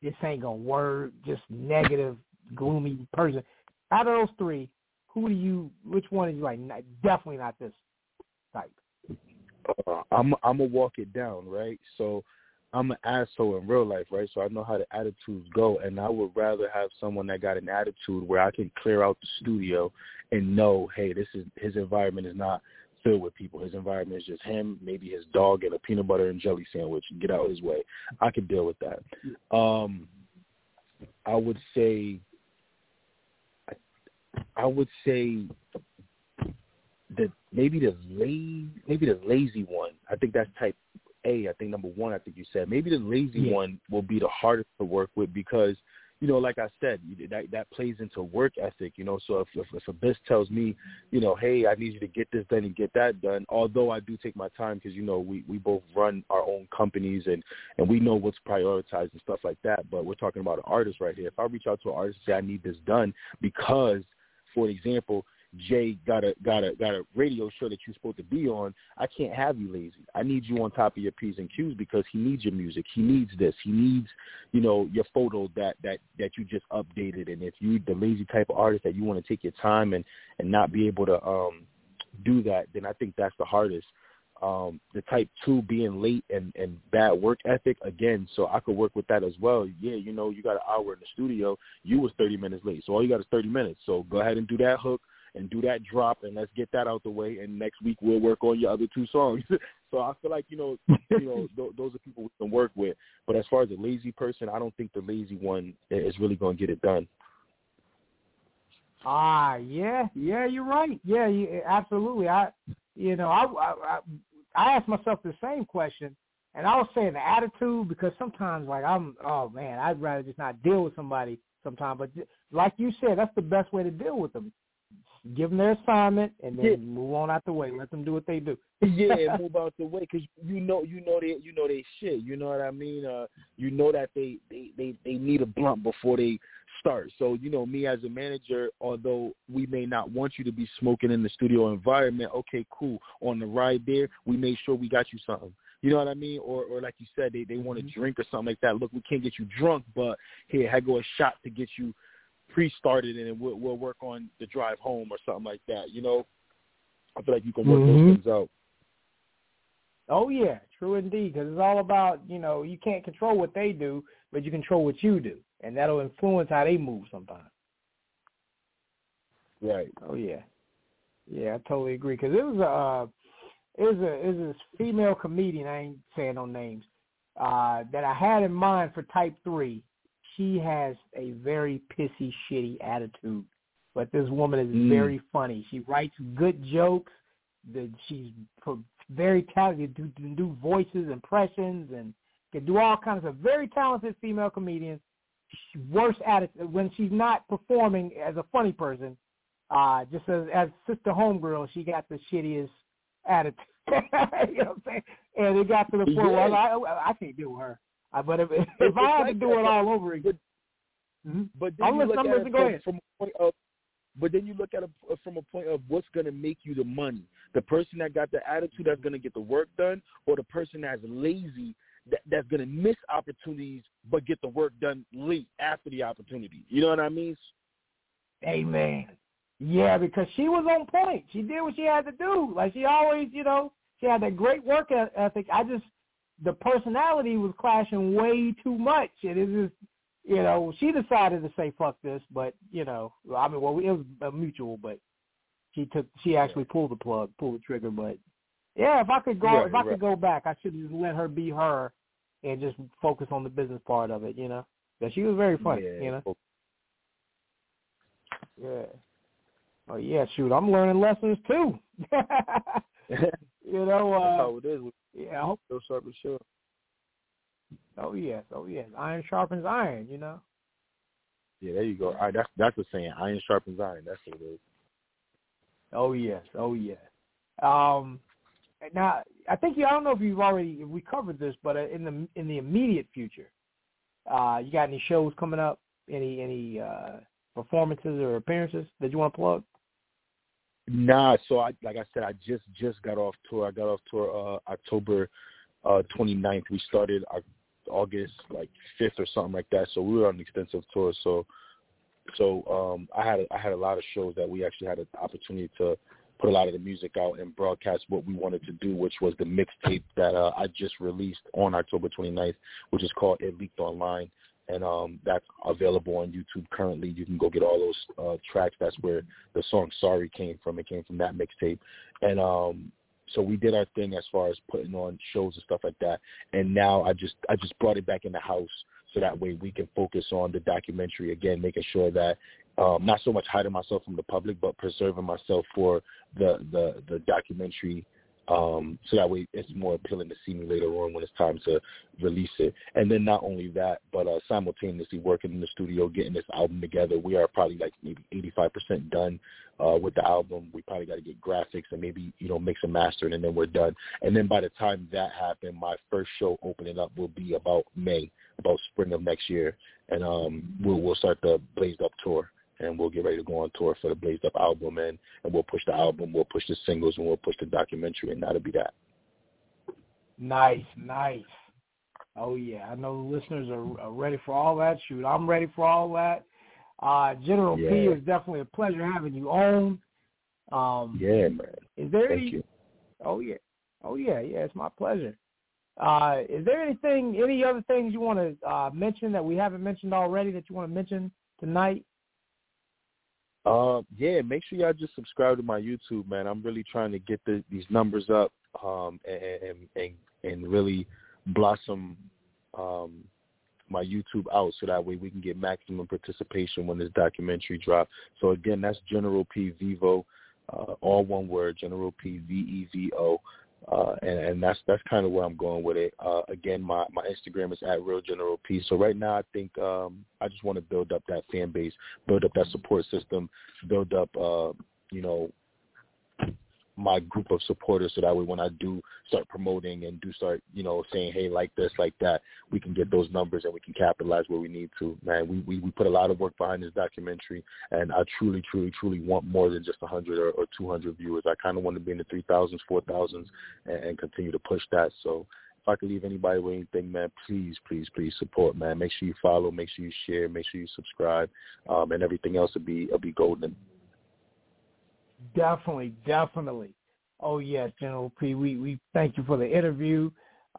This ain't gonna work. Just negative, gloomy person. Out of those three, who do you? Which one is you like? Not, definitely not this type. uh, I'm I'm gonna walk it down, right? So I'm an asshole in real life, right? So I know how the attitudes go, and I would rather have someone that got an attitude where I can clear out the studio and know, hey, this is his environment is not filled with people. His environment is just him, maybe his dog, and a peanut butter and jelly sandwich. And get out of his way. I could deal with that. Um, I would say, I would say the maybe the lazy maybe the lazy one. I think that's type A. I think number one. I think you said maybe the lazy Yeah. one will be the hardest to work with because you know, like I said, that that plays into work ethic. You know, so if if, if Abyss tells me, you know, hey, I need you to get this done and get that done, although I do take my time because you know we we both run our own companies and and we know what's prioritized and stuff like that. But we're talking about an artist right here. If I reach out to an artist and say I need this done because, for example, Jay got a got a got a radio show that you're supposed to be on. I can't have you lazy. I need you on top of your p's and q's because he needs your music. He needs this. He needs, you know, your photo that that that you just updated. And if you the lazy type of artist that you want to take your time and and not be able to um do that, then I think that's the hardest. Um, the type two being late and, and bad work ethic again, so I could work with that as well. Yeah, you know, you got an hour in the studio, you was thirty minutes late, so all you got is thirty minutes. So go ahead and do that hook and do that drop and let's get that out the way and next week we'll work on your other two songs. so I feel like, you know, you know, th- those are people we can work with. But as far as a lazy person, I don't think the lazy one is really going to get it done. Ah, yeah, yeah, you're right. Yeah, you, absolutely. I, you know, I, I, I, I asked myself the same question, and I was saying the attitude because sometimes, like, I'm, oh man, I'd rather just not deal with somebody sometimes. But like you said, that's the best way to deal with them. Give them their assignment and then Yeah. move on out the way. Let them do what they do. yeah, move out the way because you know, you know they, you know they shit. You know what I mean? Uh, you know that they, they, they, they need a blunt before they start. So you know, me as a manager, although we may not want you to be smoking in the studio environment, okay, cool. On the ride there, we made sure we got you something. You know what I mean? Or, or like you said, they, they want to drink or something like that. Look, we can't get you drunk, but here, I go a shot to get you pre-started, and then we'll, we'll work on the drive home or something like that. You know, I feel like you can work Mhm. those things out. Oh yeah, true indeed. Because it's all about you know you can't control what they do, but you control what you do, and that'll influence how they move sometimes. Right. Oh yeah, yeah, I totally agree. Because it was a uh, it was a it was this female comedian. I ain't saying no names. Uh, that I had in mind for Type Three. She has a very pissy, shitty attitude, but this woman is Mm. very funny. She writes good jokes. That she's very talented. Do, do do voices, impressions, and can do all kinds of very talented female comedians. She- Worst attitude when she's not performing as a funny person uh, just as as sister homegirl, she got the shittiest attitude. you know what I'm saying? And it got to the point where I, I, I can't deal with her. Uh, but if if It's I had to do that, it all over again, Mhm. But then I'm you look at it from, from a point of, but then you look at it from a point of what's going to make you the money. The person that got the attitude that's going to get the work done, or the person that's lazy that, that's going to miss opportunities but get the work done late after the opportunity. You know what I mean? Amen. Yeah, because she was on point. She did what she had to do. Like she always, you know, she had that great work ethic. I just, the personality was clashing way too much, and it just you know she decided to say fuck this, but you know I mean well it was a mutual, but she took she actually pulled the plug, pulled the trigger, but yeah, if I could go Right, if I right. could go back, I should just let her be her and just focus on the business part of it, you know. But she was very funny, yeah. you know. Yeah. Oh yeah, shoot, I'm learning lessons too. you know, That's uh how it is. Yeah, I hope Still sharp as sure. oh yes, oh yes. Iron sharpens iron, you know. Yeah, there you go. All right, that's that's the saying. Iron sharpens iron. That's what it is. Oh yes, oh yes. Um, now I think you. I don't know if you've already if we covered this, but uh, in the in the immediate future, uh, you got any shows coming up? Any any uh, performances or appearances that you want to plug? Nah, so I like I said, I just just got off tour. I got off tour uh October uh 29th. We started uh, August like 5th or something like that. So we were on an extensive tour. So so um I had a, I had a lot of shows that we actually had an opportunity to put a lot of the music out and broadcast what we wanted to do, which was the mixtape that uh, I just released on October 29th, which is called It Leaked Online. And um, that's available on YouTube currently. You can go get all those uh, tracks. That's where the song "Sorry" came from. It came from that mixtape, and um, so we did our thing as far as putting on shows and stuff like that. And now I just I just brought it back in the house so that way we can focus on the documentary again, making sure that um, not so much hiding myself from the public, but preserving myself for the the the documentary. Um, so that way it's more appealing to see me later on when it's time to release it. And then not only that, but uh, simultaneously working in the studio, getting this album together. We are probably like maybe 85% done uh, with the album. We probably got to get graphics and maybe, you know, mix and master it, and then we're done. And then by the time that happened, my first show opening up will be about May, about spring of next year. And um, we'll, we'll start the Blazed Up tour and we'll get ready to go on tour for the Blazed Up album and, and we'll push the album, we'll push the singles and we'll push the documentary and that'll be that. Nice, nice. Oh yeah, I know the listeners are, are ready for all that. Shoot, I'm ready for all that. Uh, General P, Yeah. it's definitely a pleasure having you on. Um, Yeah, man. Is there Thank any? you. Oh yeah, oh yeah, yeah. It's my pleasure. Uh, is there anything, any other things you want to uh, mention that we haven't mentioned already that you want to mention tonight? Uh, yeah, make sure y'all just subscribe to my YouTube, man. I'm really trying to get the, these numbers up, um, and, and and really blossom um my YouTube out so that way we can get maximum participation when this documentary drops. So again, that's General P Vevo, uh, all one word, General P V E V O. Uh, and, and that's that's kind of where I'm going with it. Uh, again, my, my Instagram is at Real General P. So right now, I think um, I just want to build up that fan base, build up that support system, build up, uh, you know, my group of supporters so that way when I do start promoting and do start, you know, saying, hey, like this, like that, we can get those numbers and we can capitalize where we need to. Man, we, we, we put a lot of work behind this documentary and I truly, truly, truly want more than just 100 or, or 200 viewers. I kind of want to be in the 3,000s, 4,000s and, and continue to push that. So if I could leave anybody with anything, man, please, please, please support, man. Make sure you follow, make sure you share, make sure you subscribe, um, and everything else will be, will be golden. Definitely, definitely. Oh yes, General P. We we thank you for the interview.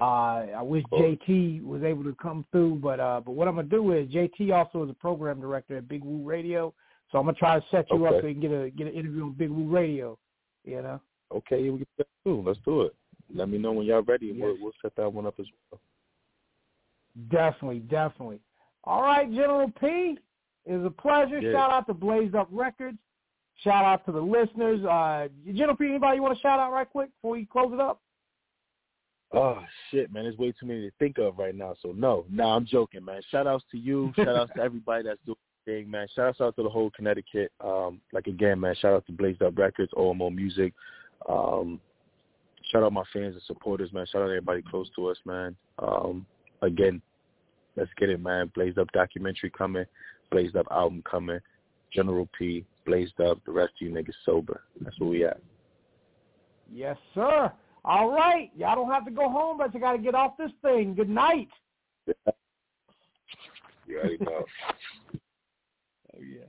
Uh, I wish Of. JT was able to come through, but uh, but what I'm gonna do is JT also is a program director at Big Woo Radio, so I'm gonna try to set you up so you can get a get an interview on Big Woo Radio. You know. Okay, we can do that too. Let's do it. Let me know when y'all ready, and we'll, we'll set that one up as well. Definitely, definitely. All right, General P. It was a pleasure. Yeah. Shout out to Blazed Up Records. Shout out to the listeners. Uh, P. Anybody you want to shout out right quick before we close it up? Oh shit, man, there's way too many to think of right now. So no, no, I'm joking, man. Shout outs to you. Shout outs to everybody that's doing the thing, man. Shout outs out to the whole Connecticut. Um, like again, man. Shout out to Blazed Up Records, OMO Music. Um, shout out my fans and supporters, man. Shout out to everybody close to us, man. Um, again, let's get it, man. Blazed Up documentary coming. Blazed Up album coming. General P. Blazed Up. The rest of you niggas sober. That's where we at. Yes, sir. All right. Y'all don't have to go home, but you got to get off this thing. Good night. You already know. Oh, yeah.